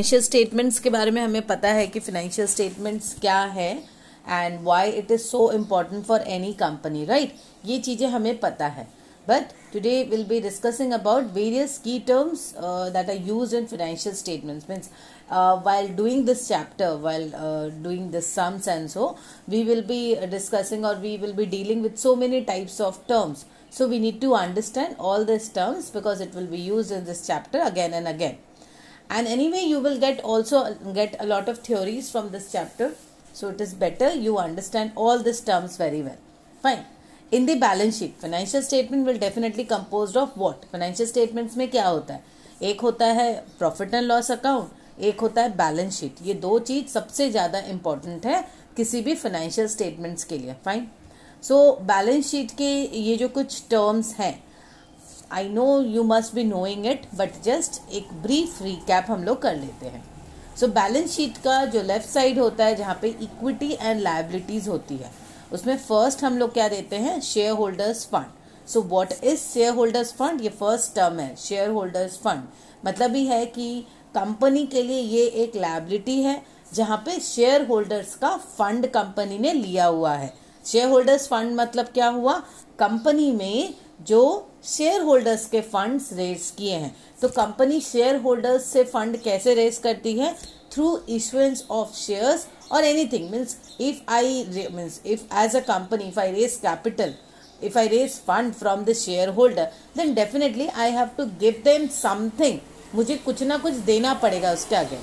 Financial statements के बारे में हमें पता है कि फाइनेंशियल स्टेटमेंट्स क्या है and why it is so important for any company right ये चीज़ें हमें पता है। But today will be discussing about various key terms that are use in financial statements means while doing this chapter while doing this some sense हो we will be discussing और we will be dealing with so many types of terms so we need to understand all this terms because it will be use in this chapter again and again and anyway, you will get also, get a lot of theories from this chapter. So, it is better you understand all these terms very well. Fine. In the balance sheet financial statement will definitely compose of what financial statements में क्या होता है एक होता है profit and loss account एक होता है बैलेंस शीट ये दो चीज़ सबसे ज़्यादा इंपॉर्टेंट है किसी भी फाइनेंशियल स्टेटमेंट्स के लिए फाइन सो बैलेंस शीट के ये जो कुछ टर्म्स हैं I know you must be knowing it but just एक ब्रीफ रिकैप हम लोग कर लेते हैं। सो बैलेंस शीट का जो लेफ़्ट साइड होता है, जहाँ पे इक्विटी एंड लाइबिलिटीज होती है, उसमें फ़र्स्ट हम लोग क्या देते हैं? Shareholders fund so what is shareholders fund ये फ़र्स्ट टर्म है शेयर होल्डर्स फंड मतलब ही है कि कंपनी के लिए ये एक लाइबिलिटी है, जहाँ पे शेयर होल्डर्स का फंड कंपनी ने लिया हुआ है। शेयर होल्डर्स फंड मतलब क्या हुआ? कंपनी में जो शेयर होल्डर्स के फंड्स रेज किए हैं। तो कंपनी शेयर होल्डर्स से फंड कैसे रेज करती है? Through issuance of shares or anything. Means if i means if as a company, if i raise capital, if i raise fund from the shareholder, then definitely i have to give them something. मुझे कुछ ना कुछ देना पड़ेगा उसके आगे।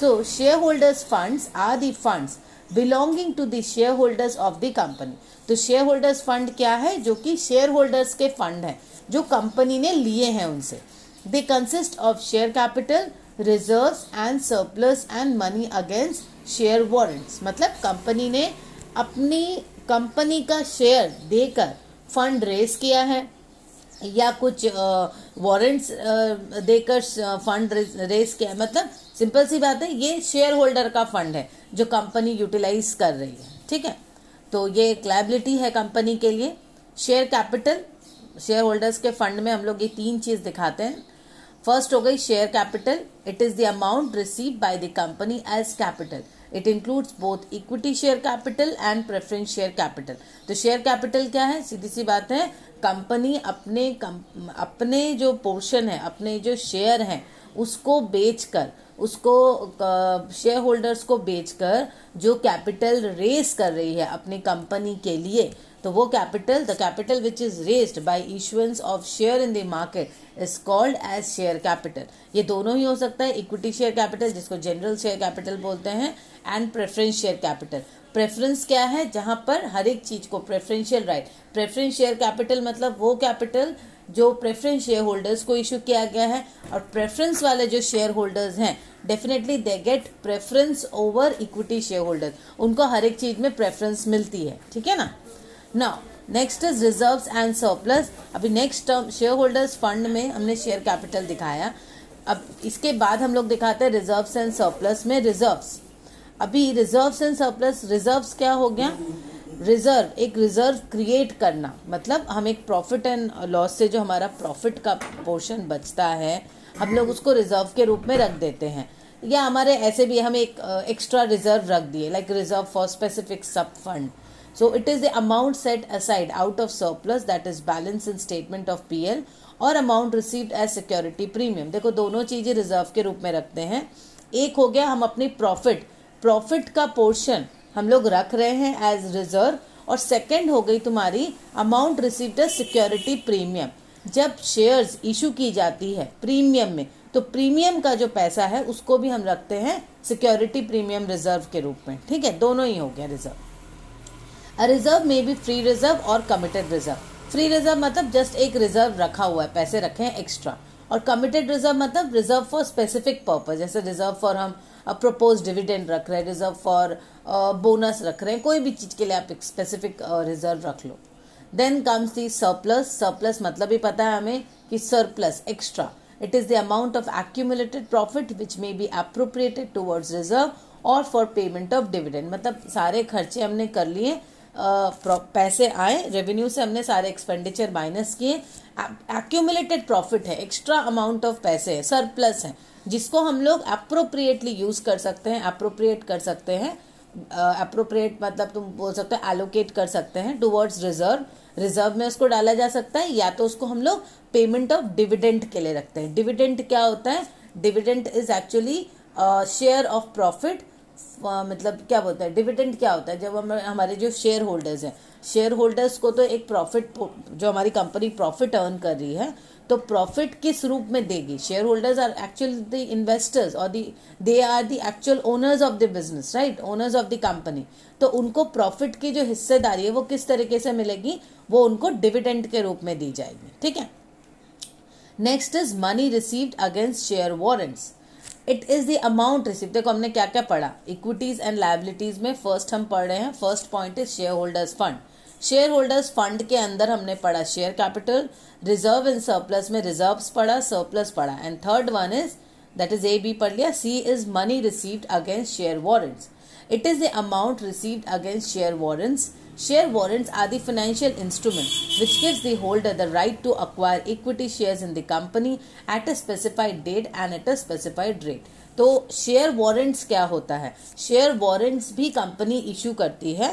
So shareholders funds are the funds belonging to the shareholders of the company तो share holders fund क्या है? जो कि शेयर होल्डर्स के फंड है। जो कंपनी ने लिए हैं उनसे। They consist of share capital reserve and surplus and money against share warrants मतलब कंपनी ने अपनी कंपनी का शेयर देकर फंड रेस किया है, या कुछ वारंट्स देकर फंड रेस किया है। मतलब सिंपल सी बात है, ये शेयर होल्डर का फंड है जो कंपनी यूटिलाइज कर रही है। ठीक है? तो ये एक लाइबिलिटी है कंपनी के लिए। शेयर कैपिटल शेयर होल्डर्स के फंड में हम लोग ये तीन चीज़ दिखाते हैं। फ़र्स्ट हो गई share capital it is the amount receive by the company as capital it includes both equity share capital and preference share capital तो शेयर कैपिटल क्या है? सीधी सी बात है कंपनी अपने अपने जो पोर्शन है, अपने जो शेयर हैं, उसको बेचकर, उसको शेयर होल्डर्स को बेचकर जो कैपिटल रेस कर रही है अपनी कंपनी के लिए तो वो capital the capital which is raised by issuance of share in the market is called as share capital ये दोनों ही हो सकता है इक्विटी शेयर कैपिटल जिसको जनरल शेयर कैपिटल बोलते हैं and preference share capital preference क्या है? जहाँ पर हर एक चीज़ को preferential right preference share capital मतलब वो कैपिटल जो प्रेफरेंस शेयर होल्डर्स को इशू किया गया है, और प्रेफरेंस वाले जो शेयर होल्डर्स हैं definitely they get preference over equity shareholder उनको हर एक चीज़ में प्रेफरेंस मिलती है, ठीक है ना? Now next is reserves and surplus अभी next term share holders fund में हमने शेयर कैपिटल दिखाया। अब इसके बाद हम लोग दिखाते हैं रिजर्व्स एंड सरप्लस में रिजर्व्स अभी रिजर्व्स एंड सरप्लस रिजर्व्स क्या हो गया? रिज़र्व एक रिज़र्व क्रिएट करना। मतलब हम एक प्रॉफिट एंड लॉस से जो हमारा प्रॉफिट का पोर्शन बचता है, हम लोग उसको रिज़र्व के रूप में रख देते हैं। या हमारे ऐसे भी हम एक एक्स्ट्रा रिज़र्व रख दिए like reserve for specific sub fund so it is the amount set aside out of surplus that is balance in statement of PL और amount received as security premium देखो, दोनों चीज़ें रिज़र्व के रूप में रखते हैं। एक हो गया हम अपनी प्रॉफिट प्रॉफिट का पोर्शन हम लोग रख रहे हैं एज रिज़र्व और सेकंड हो गई तुम्हारी अमाउंट रिसीव्ड सिक्योरिटी प्रीमियम जब शेयर्स इशू की जाती है प्रीमियम में तो प्रीमियम का जो पैसा है, उसको भी हम रखते हैं सिक्योरिटी प्रीमियम रिज़र्व के रूप में। ठीक है? दोनों ही हो गया रिज़र्व रिज़र्व में भी फ्री रिज़र्व और कमिटेड रिज़र्व फ्री रिज़र्व मतलब जस्ट एक रिज़र्व रखा हुआ है, पैसे रखे हैं एक्स्ट्रा और कमिटेड रिज़र्व मतलब रिज़र्व फॉर स्पेसिफिक पर्पज जैसे रिज़र्व फॉर हम प्रपोज डिविडेंड रख रहे हैं रिज़र्व फॉर बोनस रख रहे हैं, कोई भी चीज़ के लिए आप एक स्पेसिफिक रिज़र्व रख लो. Then comes the surplus surplus मतलब ही पता है हमें कि surplus extra it is the amount of accumulated profit which may be appropriated towards reserve और फॉर पेमेंट ऑफ़ डिविडेंड मतलब सारे खर्चे हमने कर लिए पैसे आए रेवेन्यू से हमने सारे एक्सपेंडिचर माइनस किए। एक्यूमुलेटेड प्रॉफिट है एक्स्ट्रा अमाउंट ऑफ़ पैसे है सरप्लस है जिसको हम लोग अप्रोप्रिएटली यूज़ कर सकते हैं अप्रोप्रिएट कर सकते हैं। अप्रोप्रिएट uh, मतलब तुम बोल सकते हो एलोकेट कर सकते हैं टूवर्ड्स रिज़र्व रिज़र्व में उसको डाला जा सकता है या तो उसको हम लोग पेमेंट ऑफ़ डिविडेंट के लिए रखते हैं। डिविडेंट क्या होता है? Dividend is actually share of profit मतलब क्या बोलते हैं डिविडेंड क्या होता है? जब हम, हमारे जो शेयर होल्डर्स हैं शेयर होल्डर्स को तो एक प्रॉफिट जो हमारी कंपनी प्रॉफिट अर्न कर रही है तो प्रॉफिट किस रूप में देगी? Shareholders are actual the investors और the they are the actual owners of the business right owners of the company तो उनको प्रॉफिट की जो हिस्सेदारी है, वो किस तरीके से मिलेगी? वो उनको डिविडेंड के रूप में दी जाएगी, ठीक है? Next is money received against share warrants it is the amount receive देखो, हमने क्या क्या पढ़ा? इक्विटीज एंड लाइबिलिटीज में फ़र्स्ट हम पढ़ रहे हैं। First point is shareholders fund shareholders fund के अंदर हमने पढ़ा share capital reserve and surplus में रिज़र्व पढ़ा सरप्लस पढ़ा. And third one is that is A B पढ़ लिया. C is money received against share warrants it is the amount received against share warrants share warrants are the financial instrument which gives the holder the right to acquire equity shares in the company at a specified date and at a specified rate तो share warrants क्या होता है? Share warrants भी company issue करती है।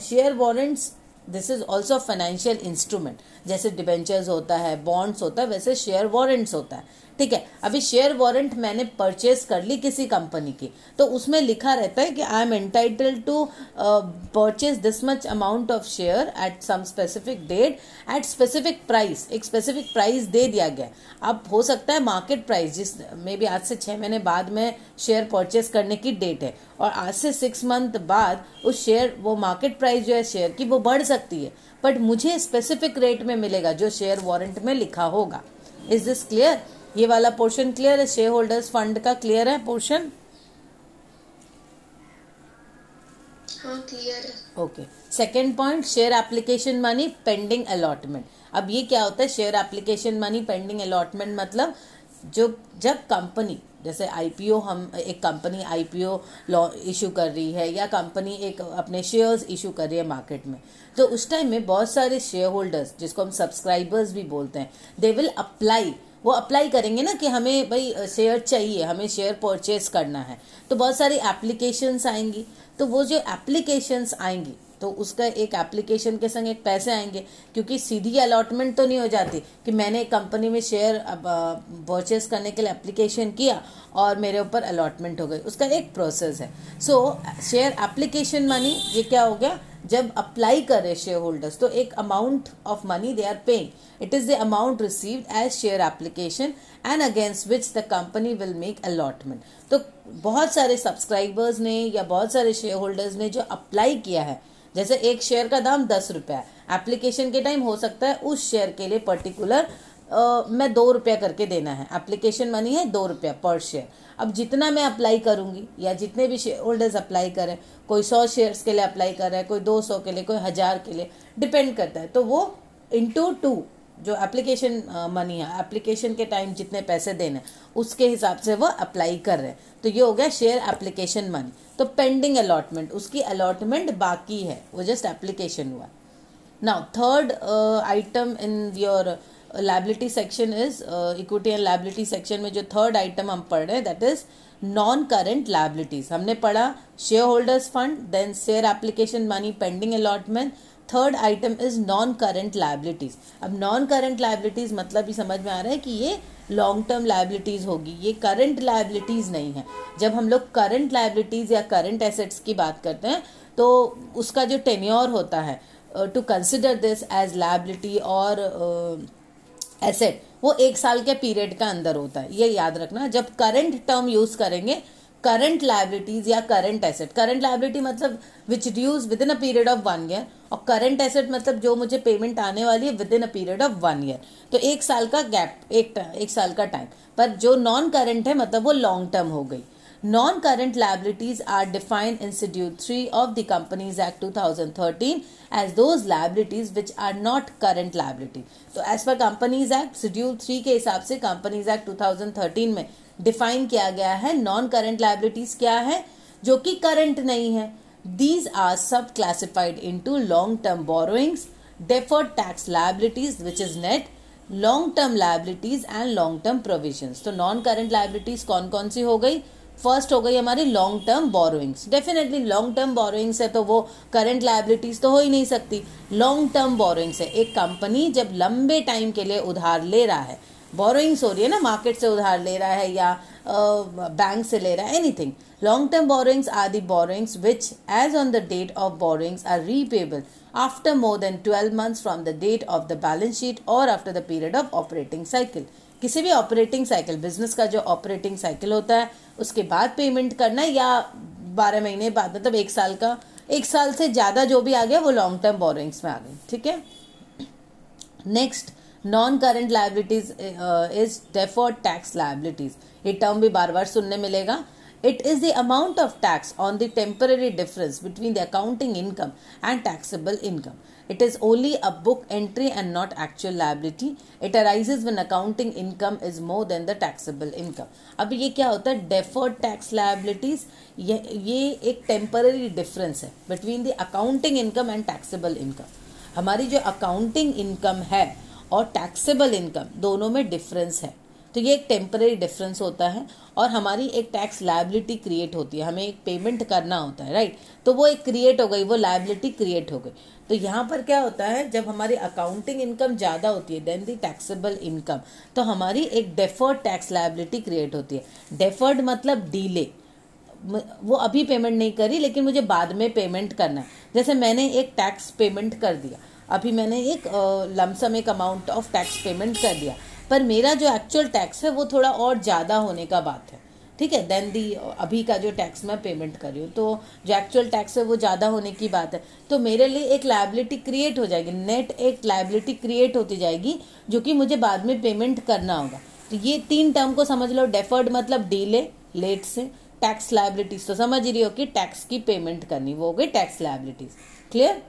Share warrants this is also financial instrument जैसे debentures होता है बॉन्ड्स होता है, वैसे शेयर वारंट्स होता है। ठीक है, अभी शेयर वारंट मैंने परचेज कर ली किसी कंपनी की तो उसमें लिखा रहता है कि I am entitle to purchase this much amount of share at some specific date at specific price एक स्पेसिफिक प्राइस दे दिया गया अब हो सकता है मार्केट प्राइस जिस मे बी आज से छह महीने बाद में शेयर परचेज करने की डेट है, और आज से सिक्स मंथ बाद उस शेयर वो मार्केट प्राइस जो है शेयर की, वो बढ़ सकती है। बट मुझे स्पेसिफिक रेट में मिलेगा जो शेयर वारंट में लिखा होगा। इज़ दिस क्लियर ये वाला पोर्शन क्लियर है? शेयर होल्डर्स फंड का क्लियर है portion okay second point share application money pending allotment अब ये क्या होता है? Share application money pending allotment मतलब जो जब कंपनी जैसे आईपीओ हम एक कंपनी आईपीओ लॉ इशू कर रही है या कंपनी एक अपने शेयर्स इशू कर रही है मार्केट में तो उस टाइम में बहुत सारे शेयर होल्डर्स जिसको हम सब्सक्राइबर्स भी बोलते हैं दे विल अप्लाई वो अप्लाई करेंगे ना कि हमें भाई शेयर चाहिए, हमें शेयर परचेज करना है। तो बहुत सारी एप्लीकेशंस आएँगी। तो वो जो एप्लीकेशंस आएँगी तो उसका एक एप्लीकेशन के संग एक पैसे आएँगे, क्योंकि सीधी अलॉटमेंट तो नहीं हो जाती कि मैंने कंपनी में शेयर परचेज करने के लिए एप्लीकेशन किया और मेरे ऊपर अलॉटमेंट हो गई। उसका एक प्रोसेस है। सो शेयर एप्लीकेशन मनी ये क्या हो गया? जब अप्लाई करे शेयर होल्डर्स तो एक amount of money they are paying it is the amount received as share application and against which the company will make allotment तो बहुत सारे सब्सक्राइबर्स ने या बहुत सारे शेयर होल्डर्स ने जो अप्लाई किया है, जैसे एक शेयर का दाम दस रुपया एप्लीकेशन के टाइम हो सकता है उस शेयर के लिए पर्टिकुलर मैं दो रुपया करके देना है। एप्लीकेशन मनी है, दो रुपया पर शेयर अब जितना मैं अप्लाई करूँगी, या जितने भी शेयर होल्डर्स अप्लाई करें, कोई सौ शेयर्स के लिए अप्लाई कर रहा है, कोई दो सौ के लिए, कोई हज़ार के लिए डिपेंड करता है। तो वो इंटू टू जो एप्लीकेशन मनी है एप्लीकेशन के टाइम जितने पैसे देने उसके हिसाब से वो अप्लाई कर रहे हैं। तो ये हो गया शेयर एप्लीकेशन मनी तो पेंडिंग अलॉटमेंट उसकी अलॉटमेंट बाकी है, वो जस्ट एप्लीकेशन हुआ। Now third item in your liability section is equity and liability section में जो थर्ड आइटम हम पढ़ रहे हैं that is non current liabilities हमने पढ़ा share holders fund then share application money pending allotment third item is non current liabilities अब non current liabilities मतलब भी समझ में आ रहा है कि ये लॉन्ग टर्म लाइबिलिटीज होगी. ये करंट लाइबिलिटीज नहीं है. जब हम लोग करंट लाइबिलिटीज या करंट एसेट्स की बात करते हैं तो उसका जो टेन्योर होता है to consider this as liability और एसेट वो एक साल के पीरियड का अंदर होता है, ये याद रखना। जब करंट टर्म यूज़ करेंगे करंट लाइबिलिटीज या करंट एसेट करंट लाइबिलिटी मतलब which dues within a period of one year और करंट एसेट मतलब जो मुझे पेमेंट आने वाली है within a period of one year तो एक साल का गैप एक एक साल का टाइम पर जो नॉन करंट है मतलब वो लॉन्ग टर्म हो गई। Non current liabilities are defined in schedule three of the companies act 2013 as those liabilities which are not current liability. तो as per companies act schedule three के हिसाब से कंपनीज एक्ट 2013 में डिफाइन किया गया है नॉन करंट लाइबिलिटीज क्या है जो कि करंट नहीं है दीज आर सब classified into long term borrowings deferred tax liabilities which is net long term liabilities and long term provisions तो नॉन करंट लाइबिलिटीज कौन कौन सी हो गई फ़र्स्ट हो गई हमारी long term borrowings definitely long term borrowings है तो वो करंट लाइबिलिटीज तो हो ही नहीं सकती. लॉन्ग टर्म बोरोइंग्स है. एक कंपनी जब लंबे टाइम के लिए उधार ले रहा है बोरोइंग्स हो रही है ना मार्केट से उधार ले रहा है या बैंक uh, से ले रहा है anything long term borrowings are the borrowings which as on the date of borrowings are repayable after more than 12 months from the date of the balance sheet or after the period of operating cycle. किसी भी operating cycle business का जो operating cycle होता है, उसके बाद payment करना या बारह महीने बाद मतलब एक साल का, एक साल से ज़्यादा जो भी आ गया, वो लॉन्ग टर्म बोरिंग्स में आ गई, ठीक है? Next non current liabilities is deferred tax liabilities ये टर्म भी बार बार सुनने मिलेगा। It is the amount of tax on the temporary difference between the accounting income and taxable income. It is only a book entry and not actual liability. It arises when accounting income is more than the taxable income. अब ये क्या होता है deferred tax liabilities ये ये एक temporary difference है between the accounting income and taxable income हमारी जो अकाउंटिंग इनकम है और टैक्सेबल इनकम दोनों में डिफरेंस है तो ये एक टेम्पररी डिफरेंस होता है और हमारी एक टैक्स लाइबिलिटी क्रिएट होती है। हमें एक पेमेंट करना होता है राइट तो वो एक क्रिएट हो गई, वो लाइबिलिटी क्रिएट हो गई। तो यहाँ पर क्या होता है, जब हमारी अकाउंटिंग इनकम ज़्यादा होती है देन दी टैक्सेबल इनकम तो हमारी एक डेफर्ड टैक्स लाइबिलिटी क्रिएट होती है। डेफर्ड मतलब डीले वो अभी पेमेंट नहीं करी, लेकिन मुझे बाद में पेमेंट करना है। जैसे मैंने एक टैक्स पेमेंट कर दिया। अभी मैंने एक लमसम एक अमाउंट ऑफ़ टैक्स पेमेंट कर दिया। पर मेरा जो एक्चुअल टैक्स है, वो थोड़ा और ज़्यादा होने का बात है। ठीक है? देन दी अभी का जो टैक्स मैं पेमेंट कर रही हूँ तो जो एक्चुअल टैक्स है, वो ज़्यादा होने की बात है। तो मेरे लिए एक लाइबिलिटी क्रिएट हो जाएगी। नेट एक लाइबिलिटी क्रिएट होती जाएगी, जो कि मुझे बाद में पेमेंट करना होगा। तो ये तीन टर्म को समझ लो। डेफर्ड मतलब डीले लेट से। टैक्स लाइबिलिटीज तो समझ रही हो कि टैक्स की पेमेंट करनी, वो हो गई tax liabilities clear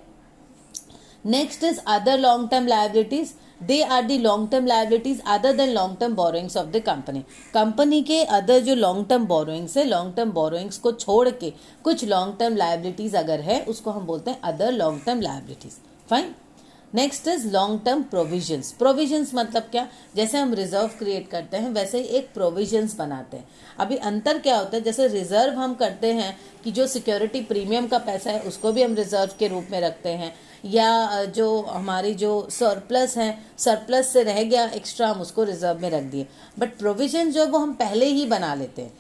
next is other long term liabilities they are the long term liabilities other than long term borrowings of the company company के अदर जो लॉन्ग टर्म बोरोइंग्स है लॉन्ग टर्म बोरोइंग्स को छोड़ के कुछ long term liabilities अगर है, उसको हम बोलते हैं other long term liabilities fine next is long term provisions provisions मतलब क्या? जैसे हम रिज़र्व क्रिएट करते हैं, वैसे ही एक प्रोविजंस बनाते हैं. अभी अंतर क्या होता है? जैसे रिज़र्व हम करते हैं कि जो सिक्योरिटी प्रीमियम का पैसा है, उसको भी हम रिज़र्व के रूप में रखते हैं. या जो हमारी जो सरप्लस है सरप्लस से रह गया एक्स्ट्रा हम उसको रिज़र्व में रख दिए। बट प्रोविज़न जो है वो हम पहले ही बना लेते हैं।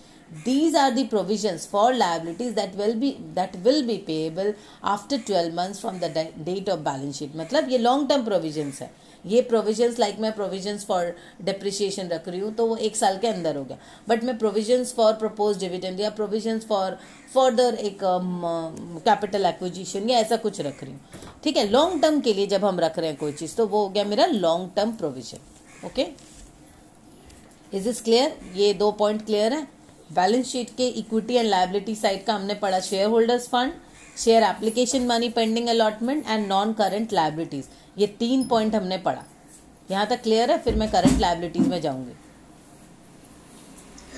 These are the provisions for liabilities that will be that will be payable after twelve months from the date of balance sheet मतलब ये लॉन्ग टर्म प्रोविजन्स है। ये प्रोविजंस लाइक मैं प्रोविजंस फॉर डिप्रिशिएशन रख रही हूँ तो वो एक साल के अंदर हो गया। बट मैं प्रोविजंस फॉर प्रपोज डिविडेंड या प्रोविजंस फॉर फर्दर एक कैपिटल um, एक्विजिशन या ऐसा कुछ रख रही हूँ। ठीक है? लॉन्ग टर्म के लिए जब हम रख रहे हैं कोई चीज़ तो वो हो गया मेरा long term provision okay is is clear ये दो पॉइंट क्लियर है। बैलेंस शीट के इक्विटी एंड लाइबिलिटी साइड का हमने पढ़ा share holders fund share application money pending allotment and non current liabilities ये तीन पॉइंट हमने पढ़ा। यहाँ तक क्लियर है? फिर मैं करंट लाइबिलिटीज में जाऊँगी।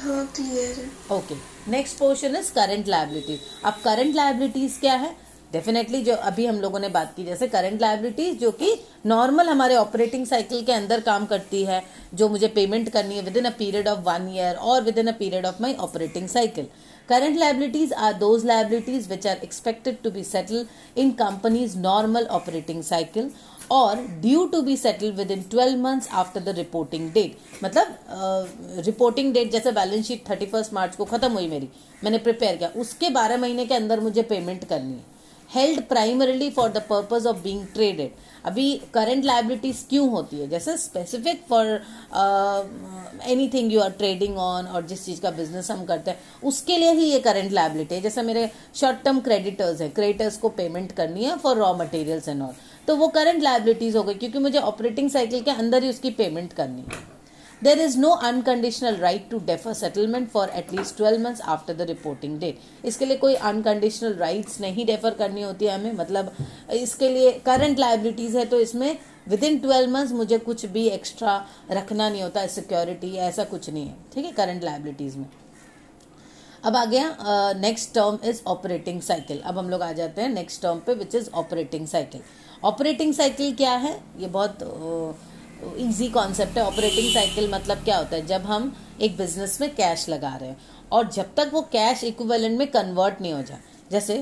क्लियर है। Okay next portion is current liabilities अब करंट लाइबिलिटीज क्या है? डेफिनेटली जो अभी हम लोगों ने बात की जैसे करंट लाइबिलिटीज जो कि नॉर्मल हमारे ऑपरेटिंग साइकिल के अंदर काम करती है जो मुझे पेमेंट करनी है within a period of one year और within a period of my operating cycle Current liabilities are those liabilities which are expected to be settled in company's normal operating cycle और due to be settle within twelve months after the reporting date मतलब reporting date जैसे balance sheet thirty first March को खत्म हुई मेरी, मैंने prepare किया। उसके बारह महीने के अंदर मुझे पेमेंट करनी है। Held primarily for the purpose of being traded अभी करंट लाइबिलिटीज क्यों होती है? जैसे specific for anything you are trading on और जिस चीज़ का बिज़नेस हम करते हैं, उसके लिए ही ये करंट लाइबिलिटी है। जैसे मेरे शॉर्ट टर्म क्रेडिटर्स है क्रेडिटर्स को पेमेंट करनी है for raw materials and all तो वो करंट लाइबिलिटीज हो गई, क्योंकि मुझे ऑपरेटिंग साइकिल के अंदर ही उसकी पेमेंट करनी है। There is no unconditional right to defer settlement for at least twelve months after the reporting date इसके लिए कोई अनकंडीशनल राइट्स नहीं डेफर करनी होती है हमें। मतलब इसके लिए करंट लाइबिलिटीज है तो इसमें विद इन ट्वेल्व मंथ्स मुझे कुछ भी एक्स्ट्रा रखना नहीं होता सिक्योरिटी ऐसा कुछ नहीं है। ठीक है करंट लाइबिलिटीज में। अब आ गया next term is operating cycle अब हम लोग आ जाते हैं नेक्स्ट टर्म पे which is operating cycle operating cycle क्या है? ये बहुत इजी कॉन्सेप्ट है। ऑपरेटिंग साइकिल मतलब क्या होता है? जब हम एक बिज़नेस में कैश लगा रहे हैं और जब तक वो कैश इक्विवेलेंट में कन्वर्ट नहीं हो जाए। जैसे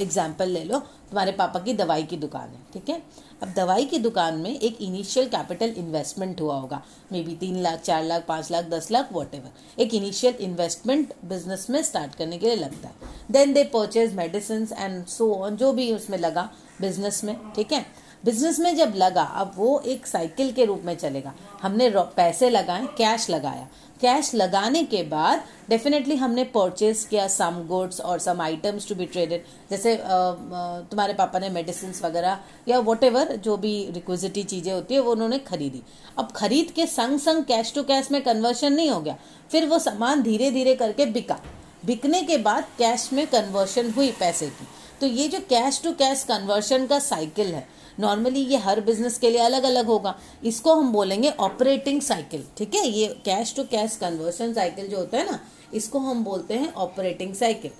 एग्ज़ाम्पल ले लो, तुम्हारे पापा की दवाई की दुकान है, ठीक है? अब दवाई की दुकान में एक इनिशियल कैपिटल इन्वेस्टमेंट हुआ होगा। मे बी तीन लाख, चार लाख, पाँच लाख, दस लाख वॉट एक इनिशियल इन्वेस्टमेंट बिज़नेस में स्टार्ट करने के लिए लगता है। Then they purchase medicine and so on जो भी उसमें लगा बिज़नेस में, ठीक है? बिज़नेस में जब लगा, अब वो एक साइकिल के रूप में चलेगा। हमने पैसे लगाए कैश लगाया। कैश लगाने के बाद डेफिनेटली हमने परचेज किया सम गुड्स और some items to be traded जैसे तुम्हारे पापा ने मेडिसिन वगैरह या वट जो भी रिक्विजिटी चीज़ें होती है, वो उन्होंने खरीदी। अब खरीद के संग संग कैश टू कैश में कन्वर्शन नहीं हो गया। फिर वो सामान धीरे धीरे करके बिका। बिकने के बाद कैश में कन्वर्शन हुई पैसे की। तो ये जो कैश टू कैश कन्वर्शन का साइकिल है नॉर्मली ये हर बिज़नेस के लिए अलग अलग होगा। इसको हम बोलेंगे ऑपरेटिंग साइकिल ठीक है? ये cash to cash conversion cycle जो होता है ना, इसको हम बोलते हैं ऑपरेटिंग साइकिल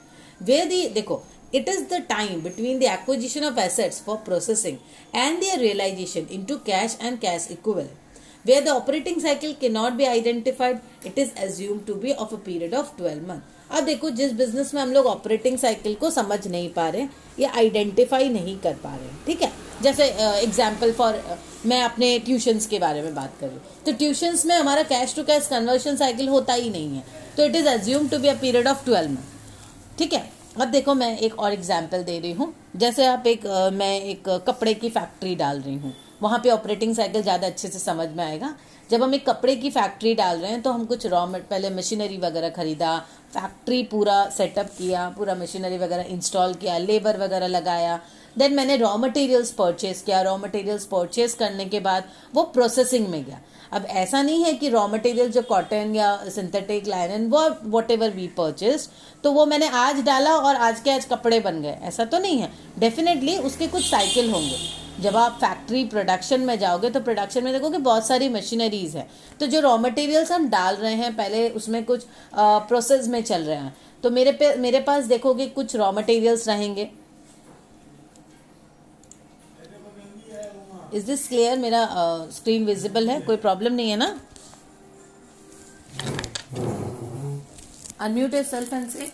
वे दी देखो it is the time between the acquisition of assets for processing and their realization into cash and cash equal way the operating cycle can not be identified it is assume to be of a period of twelve month अब देखो, जिस business में हम लोग operating cycle को समझ नहीं पा रहे, या आइडेंटिफाई नहीं कर पा रहे, ठीक है? जैसे एग्ज़ाम्पल फॉर मैं अपने ट्यूशंस के बारे में बात कर रही हूँ। तो ट्यूशंस में हमारा cash to cash conversion cycle होता ही नहीं है। तो it is assume to be a period of twelve month ठीक है? अब देखो, मैं एक और एग्ज़ाम्पल दे रही हूँ। जैसे आप एक मैं एक कपड़े की फैक्ट्री डाल रही हूँ। वहाँ पे ऑपरेटिंग साइकिल ज़्यादा अच्छे से समझ में आएगा। जब हम एक कपड़े की फैक्ट्री डाल रहे हैं तो हम कुछ रॉ पहले मशीनरी वगैरह खरीदा फैक्ट्री पूरा सेटअप किया, पूरा मशीनरी वगैरह इंस्टॉल किया लेबर वगैरह लगाया। देन मैंने रॉ मटेरियल्स परचेज किया। रॉ मटेरियल्स परचेज करने के बाद वो प्रोसेसिंग में गया। अब ऐसा नहीं है कि रॉ मटेरियल जो कॉटन या सिंथेटिक लाइनन वो वट एवर वी परचेज तो वो मैंने आज डाला और आज के आज कपड़े बन गए। ऐसा तो नहीं है। डेफिनेटली उसके कुछ साइकिल होंगे। जब आप फैक्ट्री प्रोडक्शन में जाओगे तो प्रोडक्शन में देखोगे बहुत सारी मशीनरीज है। तो जो रॉ मटेरियल्स हम डाल रहे हैं पहले उसमें कुछ प्रोसेस में चल रहे हैं। तो मेरे पे मेरे पास देखोगे कुछ रॉ मटेरियल्स रहेंगे। इज़ दिस क्लियर मेरा स्क्रीन uh, विजिबल है? कोई प्रॉब्लम नहीं है ना? Unmute self and say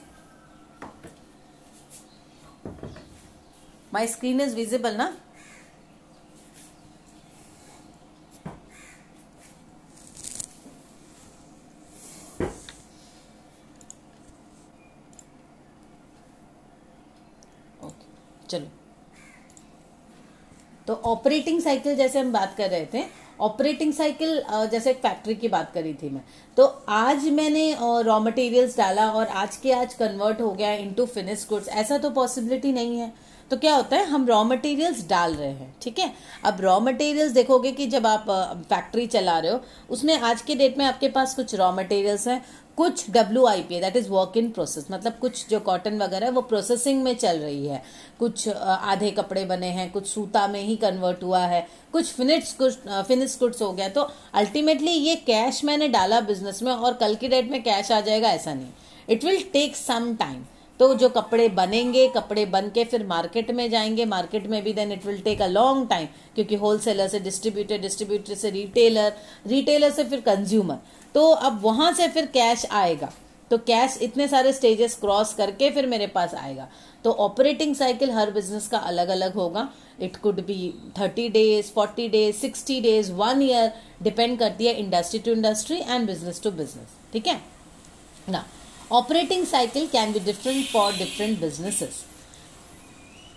my screen is visible ना चलो तो ऑपरेटिंग साइकिल जैसे हम बात कर रहे थे, ऑपरेटिंग साइकिल जैसे एक फैक्ट्री की बात करी थी मैं। तो आज मैंने रॉ मटेरियल्स डाला और आज के आज कन्वर्ट हो गया इनटू फिनिश गुड्स ऐसा तो पॉसिबिलिटी नहीं है। तो क्या होता है, हम रॉ मटेरियल्स डाल रहे हैं, ठीक है? अब रॉ मटेरियल्स देखोगे कि जब आप फैक्ट्री चला रहे हो, उसमें आज के डेट में आपके पास कुछ रॉ मटेरियल्स हैं। कुछ W I P that is work in process मतलब कुछ जो कॉटन वगैरह है, वो प्रोसेसिंग में चल रही है। कुछ आधे कपड़े बने हैं, कुछ सूता में ही कन्वर्ट हुआ है, कुछ फिनिट्स कुछ फिनिश गुड्स हो गया तो अल्टीमेटली ये कैश मैंने डाला बिज़नेस में और कल की डेट में कैश आ जाएगा, ऐसा नहीं। It will take some time तो जो कपड़े बनेंगे, कपड़े बन के फिर मार्केट में जाएँगे मार्केट में भी then it will take a long time क्योंकि होलसेलर से डिस्ट्रीब्यूटर डिस्ट्रीब्यूटर से रिटेलर रिटेलर से फिर कंज्यूमर तो अब वहाँ से फिर कैश आएगा। तो कैश इतने सारे स्टेजेस क्रॉस करके फिर मेरे पास आएगा। तो ऑपरेटिंग साइकिल हर बिज़नेस का अलग अलग होगा। It could be thirty days forty days sixty days one year depend करती है industry to industry and business to business ठीक है? ना operating cycle can be different for different businesses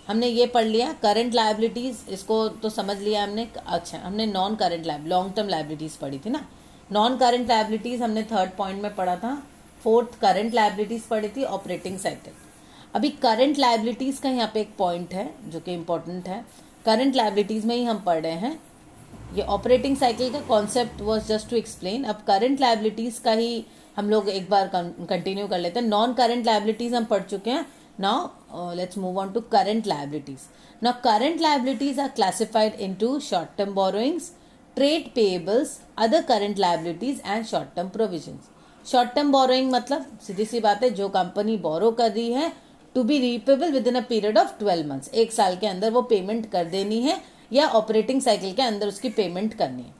हमने ये पढ़ लिया करंट लाइबिलिटीज इसको तो समझ लिया हमने। अच्छा हमने non current liab long term liabilities पढ़ी थी ना? नॉन करंट लाइबिलिटीज हमने थर्ड पॉइंट में पढ़ा था. फोर्थ करंट लाइबिलिटीज पढ़ी थी ऑपरेटिंग साइकिल अभी करंट लाइबिलिटीज का यहाँ पे एक पॉइंट है, जो कि इम्पोर्टेंट है. करंट लाइबिलिटीज में ही हम पढ़ रहे हैं. ये ऑपरेटिंग साइकिल का concept was just to explain अब करंट लाइबिलिटीज का ही हम लोग एक बार कंटिन्यू कर लेते हैं. नॉन करंट लाइबिलिटीज हम पढ़ चुके हैं. Now let's move on to current liabilities now current liabilities are classified into short term borrowings trade payables other current liabilities and short term provision short term borrowing मतलब सीधी सी बात है, जो कंपनी बोरो कर रही है to be repayable within a period of twelve months एक साल के अंदर वो पेमेंट कर देनी है, या ऑपरेटिंग साइकिल के अंदर उसकी पेमेंट करनी है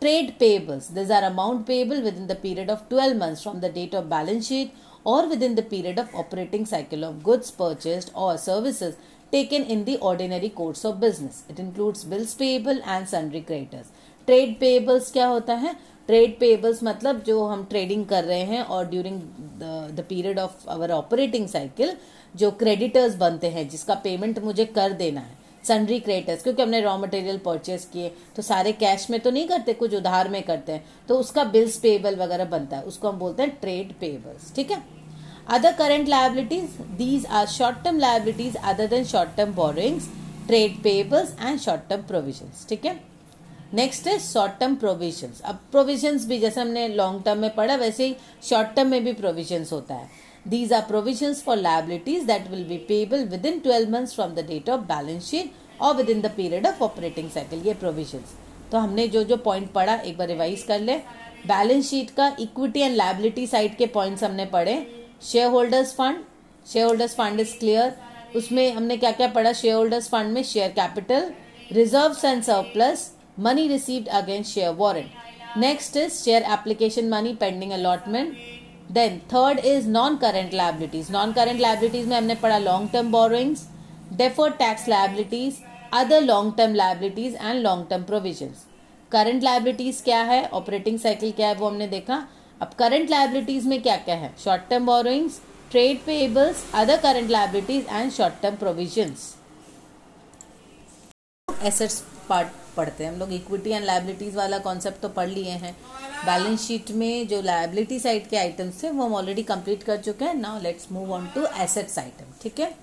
trade payables this are amount payable within the period of twelve months from the date of balance sheet or within the period of operating cycle of goods purchased or services taken in the ordinary course of business. It includes bills payable and sundry creditors. Trade payables क्या होता है? Trade pebbles मतलब जो हम trading कर रहे हैं और during the period of our operating cycle जो क्रेडिटर्स बनते हैं, जिसका पेमेंट मुझे कर देना है सनरी क्रेडिटर्स क्योंकि हमने रॉ मटेरियल परचेज किए तो सारे कैश में तो नहीं करते, कुछ उधार में करते हैं तो उसका बिल्स पेबल वगैरह बनता है, उसको हम बोलते हैं ट्रेड पेबल्स ठीक है? Other current liabilities these are short term liabilities other than short term borrowings trade payables and short term provision ठीक है? नेक्स्ट है शॉर्ट टर्म प्रोविज़न अब प्रोविज़न भी जैसे हमने लॉन्ग टर्म में पढ़ा, वैसे ही शॉर्ट टर्म में भी प्रोविज़न होता है। These are provision for liabilities that will be payable within twelve month from the date of balance sheet और within the period of operating cycle ये प्रोविज़न तो हमने जो जो पॉइंट पढ़ा, एक बार रिवाइज कर ले। बैलेंस शीट का इक्विटी एंड लाइबिलिटी साइड के पॉइंट्स हमने पढ़े। Share holders fund share holders fund is clear उसमें हमने क्या क्या पढ़ा? शेयर होल्डर्स फंड में share capital reserve and surplus money received against share warrant. Next is share application money pending allotment. Then third is non-current liabilities. Non-current liabilities में हमने पढ़ा long term borrowings, deferred tax liabilities, other long term liabilities and long term provisions. Current liabilities क्या है operating cycle क्या है वो हमने देखा अब करंट लाइबिलिटीज में क्या क्या है short term borrowings trade payables other current liabilities and short term provisions assets part पढ़ते हैं। हम लोग इक्विटी एंड लाइबिलिटीज वाला कॉन्सेप्ट तो पढ़ लिए हैं। बैलेंस शीट में जो लाइबिलिटी साइड के आइटम्स थे, वो हम ऑलरेडी कंप्लीट कर चुके हैं। Now let's move on to assets item ठीक है?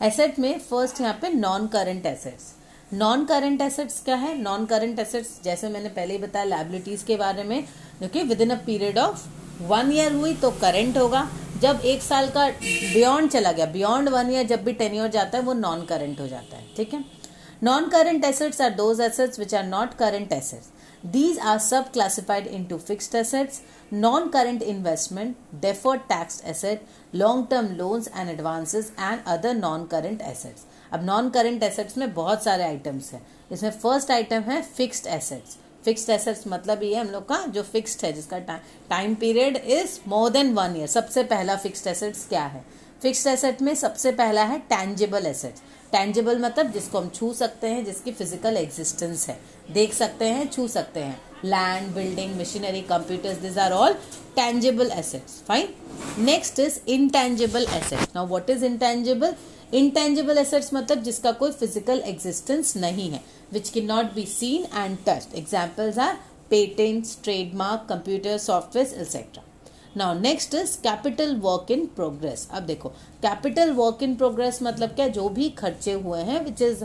एसेट में फ़र्स्ट यहाँ पे non current assets non current assets क्या है? नॉन करंट एसेट्स जैसे मैंने पहले ही बताया लाइबिलिटीज के बारे में जो कि within a period of one year हुई तो करंट होगा। जब एक साल का बियॉन्ड चला गया बियॉन्ड वन ईयर जब भी टेन ईयर जाता है, वो नॉन करंट हो जाता है, ठीक है? Non current assets are those assets which are not current assets these are sub classified into fix assets non current investment deferred tax asset long term loans and advances and other non current assets अब non current assets में बहुत सारे items हैं। इसमें first item है fixed assets fixed assets मतलब ये हम लोग का जो फिक्स्ड है, जिसका time period is more than one year सबसे पहला फिक्स्ड एसेट्स क्या है? फिक्स्ड एसेट में सबसे पहला है टैंजेबल एसेट्स टैंजेबल मतलब जिसको हम छू सकते हैं, जिसकी फ़िज़िकल एग्जिस्टेंस है। देख सकते हैं, छू सकते हैं। Land building machinery computers this are all tangible assets fine next is intangible assets now what is intangible intangible assets मतलब जिसका कोई फ़िज़िकल एग्जिस्टेंस नहीं है which can not be seen and touch examples are patents trademark computer software etcetera now next is capital work in progress अब देखो capital work in progress मतलब क्या? जो भी खर्चे हुए हैं विच इज़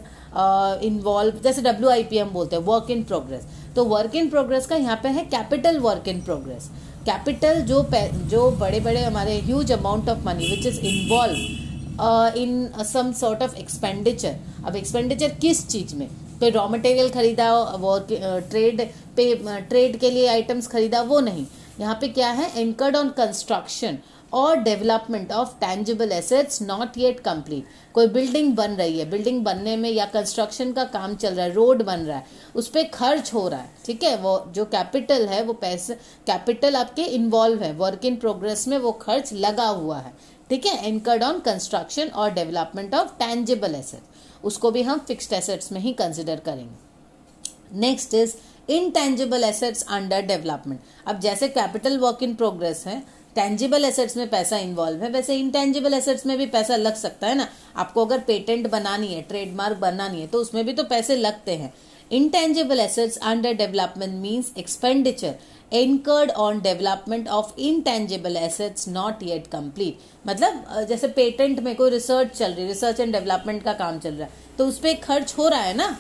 इन्वॉल्व जैसे डब्ल्यू आई पी एम बोलते हैं वर्क इन प्रोग्रेस तो वर्क इन प्रोग्रेस का यहाँ पे है capital work in progress capital जो जो बड़े बड़े हमारे huge amount of money which is involve in some sort of expenditure अब एक्सपेंडिचर किस चीज़ में? कोई रॉ मटेरियल खरीदा वो ट्रेड पे ट्रेड के लिए आइटम्स खरीदा, वो नहीं. यहाँ पे क्या है? एंकर्ड ऑन कंस्ट्रक्शन और development of tangible assets not yet complete कोई बिल्डिंग बन रही है। बिल्डिंग बनने में या कंस्ट्रक्शन का काम चल रहा है रोड बन रहा है, उस पर खर्च हो रहा है। ठीक है? वो जो कैपिटल है, वो पैसे कैपिटल आपके इन्वॉल्व है। वर्क इन प्रोग्रेस में वो खर्च लगा हुआ है। ठीक है? एंकर्ड ऑन कंस्ट्रक्शन और डेवलपमेंट ऑफ़ टैंजिबल एसेट उसको भी हम फिक्स्ड एसेट्स में ही कंसिडर करेंगे। Next is intangible assets under development अब जैसे कैपिटल वर्क इन प्रोग्रेस है टेंजिबल एसेट्स में पैसा इन्वॉल्व है, वैसे इनटेंजिबल एसेट्स में भी पैसा लग सकता है ना? आपको अगर पेटेंट बनानी है ट्रेडमार्क बनानी है तो उसमें भी तो पैसे लगते हैं। Intangible assets under development means expenditure incurred on development of intangible assets not yet complete मतलब जैसे पेटेंट में कोई रिसर्च चल रही है रिसर्च एंड डेवलपमेंट का काम चल रहा है तो उस पर खर्च हो रहा है ना?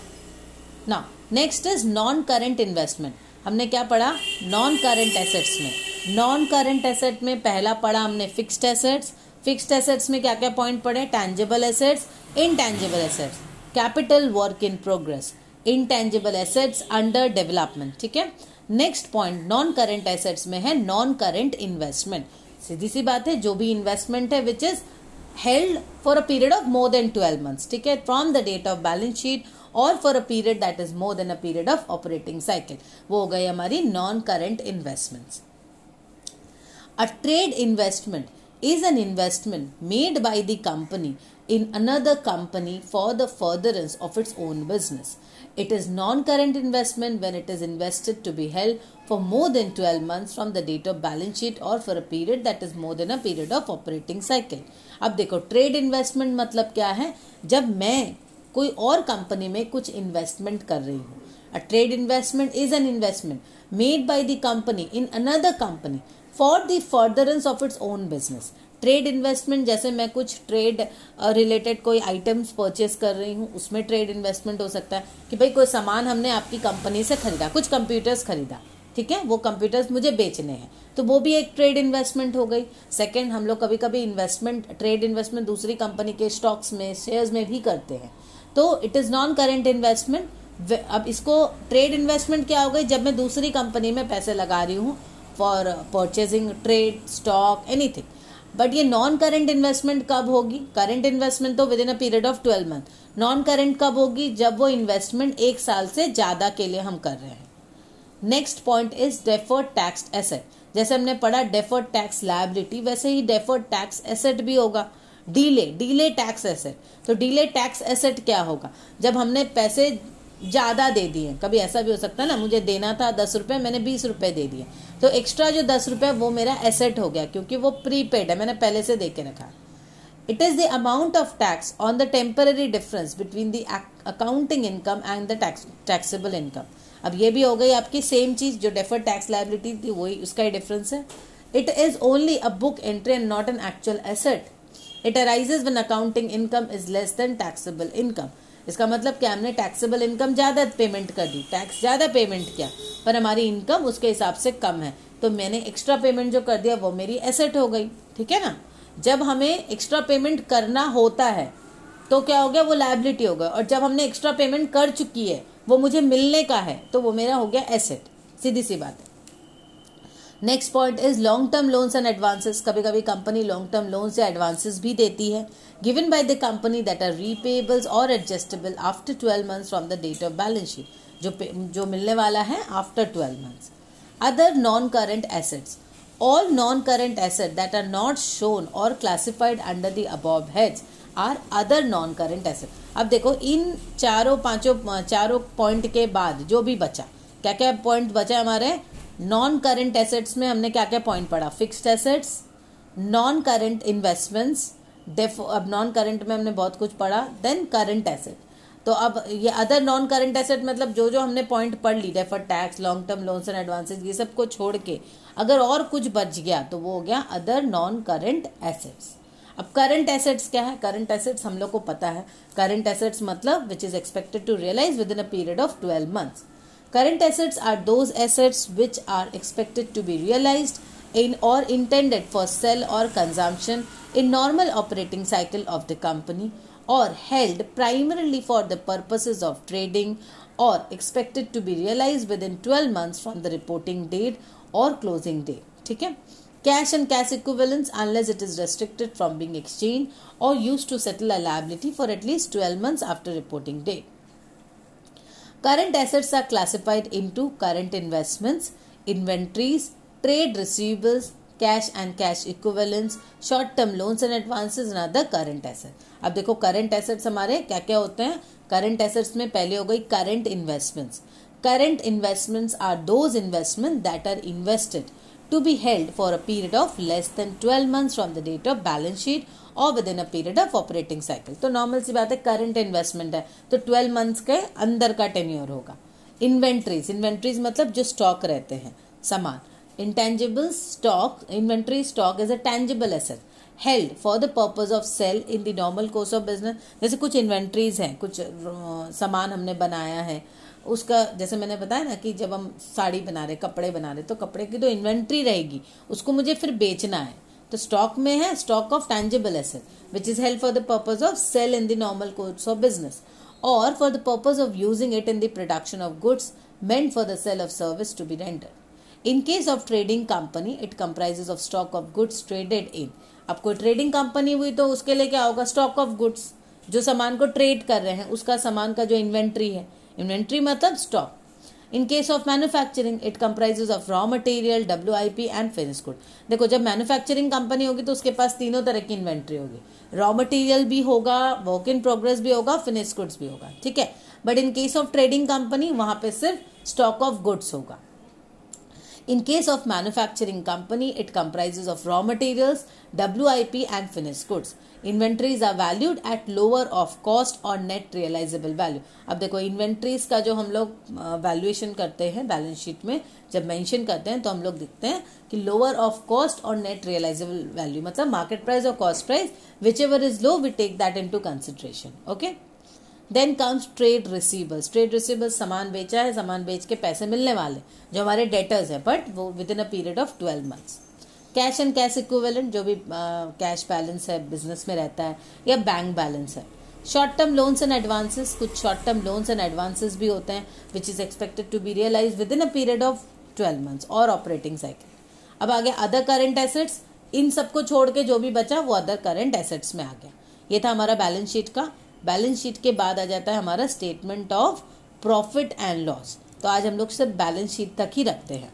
ना next is non current investment हमने क्या पढ़ा? नॉन करेंट एसेट्स में। नॉन करेंट एसेट में पहला पढ़ा हमने फिक्स्ड एसेट्स फिक्स्ड एसेट्स में क्या क्या पॉइंट पढ़े? Tangible assets intangible assets capital work in progress intangible assets under development ठीक है? Next point non current assets में है नॉन करेंट इन्वेस्टमेंट सीधी सी बात है, जो भी इन्वेस्टमेंट है which is held for a period of more than twelve months ठीक है? From the date of balance sheet और for a period that is more than a period of operating cycle वो हो गई हमारी non current investments a trade investment is an investment made by the company in another company for the furtherance of its own business it is non current investment when it is invested to be help for more than twelve month from the date of balance sheet और for a period that is more than a period of operating cycle अब देखो trade investment मतलब क्या है? जब मैं कोई और कंपनी में कुछ इन्वेस्टमेंट कर रही हूँ। A trade investment is an investment made by the company in another company for the furtherance of its own business trade investment जैसे मैं कुछ ट्रेड रिलेटेड कोई आइटम्स परचेस कर रही हूँ, उसमें ट्रेड इन्वेस्टमेंट हो सकता है कि भाई कोई सामान हमने आपकी कंपनी से खरीदा, कुछ कंप्यूटर्स खरीदा, ठीक है? वो कंप्यूटर्स मुझे बेचने हैं। तो वो भी एक ट्रेड इन्वेस्टमेंट हो गई। सेकंड हम लोग कभी कभी इन्वेस्टमेंट ट्रेड इन्वेस्टमेंट दूसरी कंपनी के स्टॉक्स में शेयर्स में भी करते हैं। तो it is non current investment अब इसको ट्रेड इन्वेस्टमेंट क्या हो गई? जब मैं दूसरी कंपनी में पैसे लगा रही हूँ for purchasing trade stock anything but ये नॉन करेंट इन्वेस्टमेंट कब होगी? करेंट इन्वेस्टमेंट तो within a period of twelve month non current कब होगी? जब वो इन्वेस्टमेंट एक साल से ज़्यादा के लिए हम कर रहे हैं. Next point is deferred tax asset जैसे हमने पढ़ा डेफर्ड टैक्स लाइबिलिटी वैसे ही डेफर्ड टैक्स एसेट भी होगा. डीले डीले टैक्स एसेट तो डीले टैक्स एसेट क्या होगा? जब हमने पैसे ज़्यादा दे दिए, कभी ऐसा भी हो सकता है ना, मुझे देना था दस रुपए, मैंने बीस रुपए दे दिए। तो एक्स्ट्रा जो दस रुपए, वो मेरा एसेट हो गया, क्योंकि वो प्रीपेड है, मैंने पहले से दे के रखा it is the amount of tax on the temporary difference between the accounting income and the taxable income अब ये भी हो गई आपकी सेम चीज़, जो डेफर टैक्स लाइबिलिटी थी, वही उसका ही डिफरेंस है। It is only a book entry and not an actual asset it arises when accounting income is less than taxable income इसका मतलब क्या हमने टैक्सेबल इनकम ज़्यादा पेमेंट कर दी। टैक्स ज़्यादा पेमेंट किया। पर हमारी इनकम उसके हिसाब से कम है। तो मैंने एक्स्ट्रा पेमेंट जो कर दिया, वो मेरी एसेट हो गई। ठीक है ना? जब हमें एक्स्ट्रा पेमेंट करना होता है तो क्या हो गया? वो लाइबिलिटी हो गया। और जब हमने एक्स्ट्रा पेमेंट कर चुकी है, वो मुझे मिलने का है तो वो मेरा हो गया एसेट सीधी सी बात है। Next point is long term loans and advances कभी कभी कंपनी लॉन्ग टर्म लोन्स या एडवांसेस भी देती है। Given by the company that are repayables और adjustable after twelve months from the date of balance sheet जो जो मिलने वाला है after twelve months other non current assets all non current asset that are not shown और classified under the above heads are other non current asset अब देखो, इन चारों, पाँचों, चारों पॉइंट के बाद जो भी बचा क्या क्या पॉइंट बचा हमारे? नॉन करेंट एसेट्स में हमने क्या क्या पॉइंट पढ़ा? Fixed assets non current investments def अब नॉन करेंट में हमने बहुत कुछ पढ़ा देन करेंट एसेट तो अब ये अदर नॉन करेंट एसेट मतलब जो जो हमने पॉइंट पढ़ ली defer tax long term loans and advances ये सबको छोड़ के, अगर और कुछ बच गया तो वो हो गया अदर नॉन करेंट एसेट्स अब करंट एसेट्स क्या है? करंट एसेट्स हम लोग को पता है. करंट एसेट्स मतलब which is expected to realise within a period of twelve months Current assets are those assets which are expected to be realized in or intended for sale or consumption in normal operating cycle of the company or held primarily for the purposes of trading or expected to be realized within 12 months from the reporting date or closing date ठीक है cash and cash equivalents unless it is restricted from being exchanged or used to settle a liability for at least 12 months after reporting date Current assets are classified into current investments, inventories, trade receivables, cash and cash equivalents, short term loans and advances and other current assets. अब देखो current assets हमारे क्या क्या होते हैं current assets में पहले हो गई current investments. Current investments are those investments that are invested to be held for a period of less than 12 months from the date of balance sheet और within a period of operating cycle तो normal सी बात है current investment है तो twelve months के अंदर का टेन्योर होगा। इन्वेंट्रीज इन्वेंट्रीज मतलब जो स्टॉक रहते हैं, सामान। Intangible stock inventory stock is a tangible asset held for the purpose of sale in the normal course of business जैसे कुछ इन्वेंट्रीज हैं, कुछ सामान हमने बनाया है, उसका, जैसे मैंने बताया ना कि जब हम साड़ी बना रहे, कपड़े बना रहे तो कपड़े की तो इन्वेंट्री रहेगी। उसको मुझे फिर बेचना है। तो स्टॉक में है stock of tangible asset which is help for the purpose of sale in the normal course of business और for the purpose of using it in the production of goods meant for the sale of service to be rendered. In case of trading company, it comprises of stock of goods traded in. अब कोई trading company हुई तो उसके लिए क्या होगा stock of goods जो सामान को ट्रेड कर रहे हैं उसका सामान का जो इन्वेंट्री है इन्वेंट्री मतलब stock in case of manufacturing it comprises of raw material W I P and finish good देखो, जब मैन्युफैक्चरिंग कंपनी होगी तो उसके पास तीनों तरह की इन्वेंट्री होगी। रॉ मटेरियल भी होगा वर्क इन प्रोग्रेस भी होगा फिनिश गुड्स भी होगा, ठीक है? But in case of trading company वहाँ पे सिर्फ़ स्टॉक ऑफ़ गुड्स होगा। In case of manufacturing company, it comprises of raw materials, WIP and finished goods. Inventories are valued at lower of cost or net realizable value. अब देखो inventories का जो हम लोग वैल्यूएशन करते हैं बैलेंस शीट में जब मेंशन करते हैं तो हम लोग देखते हैं कि लोअर ऑफ़ कॉस्ट और नेट रियलाइजेबल वैल्यू मतलब मार्केट प्राइस और cost price whichever is low we take that into consideration okay then comes trade receivers trade receivers सामान बेचा है सामान बेच के पैसे मिलने वाले जो हमारे डेटर्स है बट वो within a period of twelve months cash and cash equivalent जो भी कैश uh, बैलेंस है बिज़नेस में रहता है या बैंक बैलेंस है. Short term loans and advances कुछ short term loans and advances भी होते हैं which is expected to be realise within a period of twelve months और ऑपरेटिंग साइकिल अब आगे अदर करेंट एसेट्स इन सबको छोड़ के जो भी बचा वो अदर करेंट एसेट्स में आ गया. ये था हमारा बैलेंस शीट का बैलेंस शीट के बाद आ जाता है हमारा statement of profit and loss तो आज हम लोग सिर्फ़ बैलेंस शीट तक ही रखते हैं।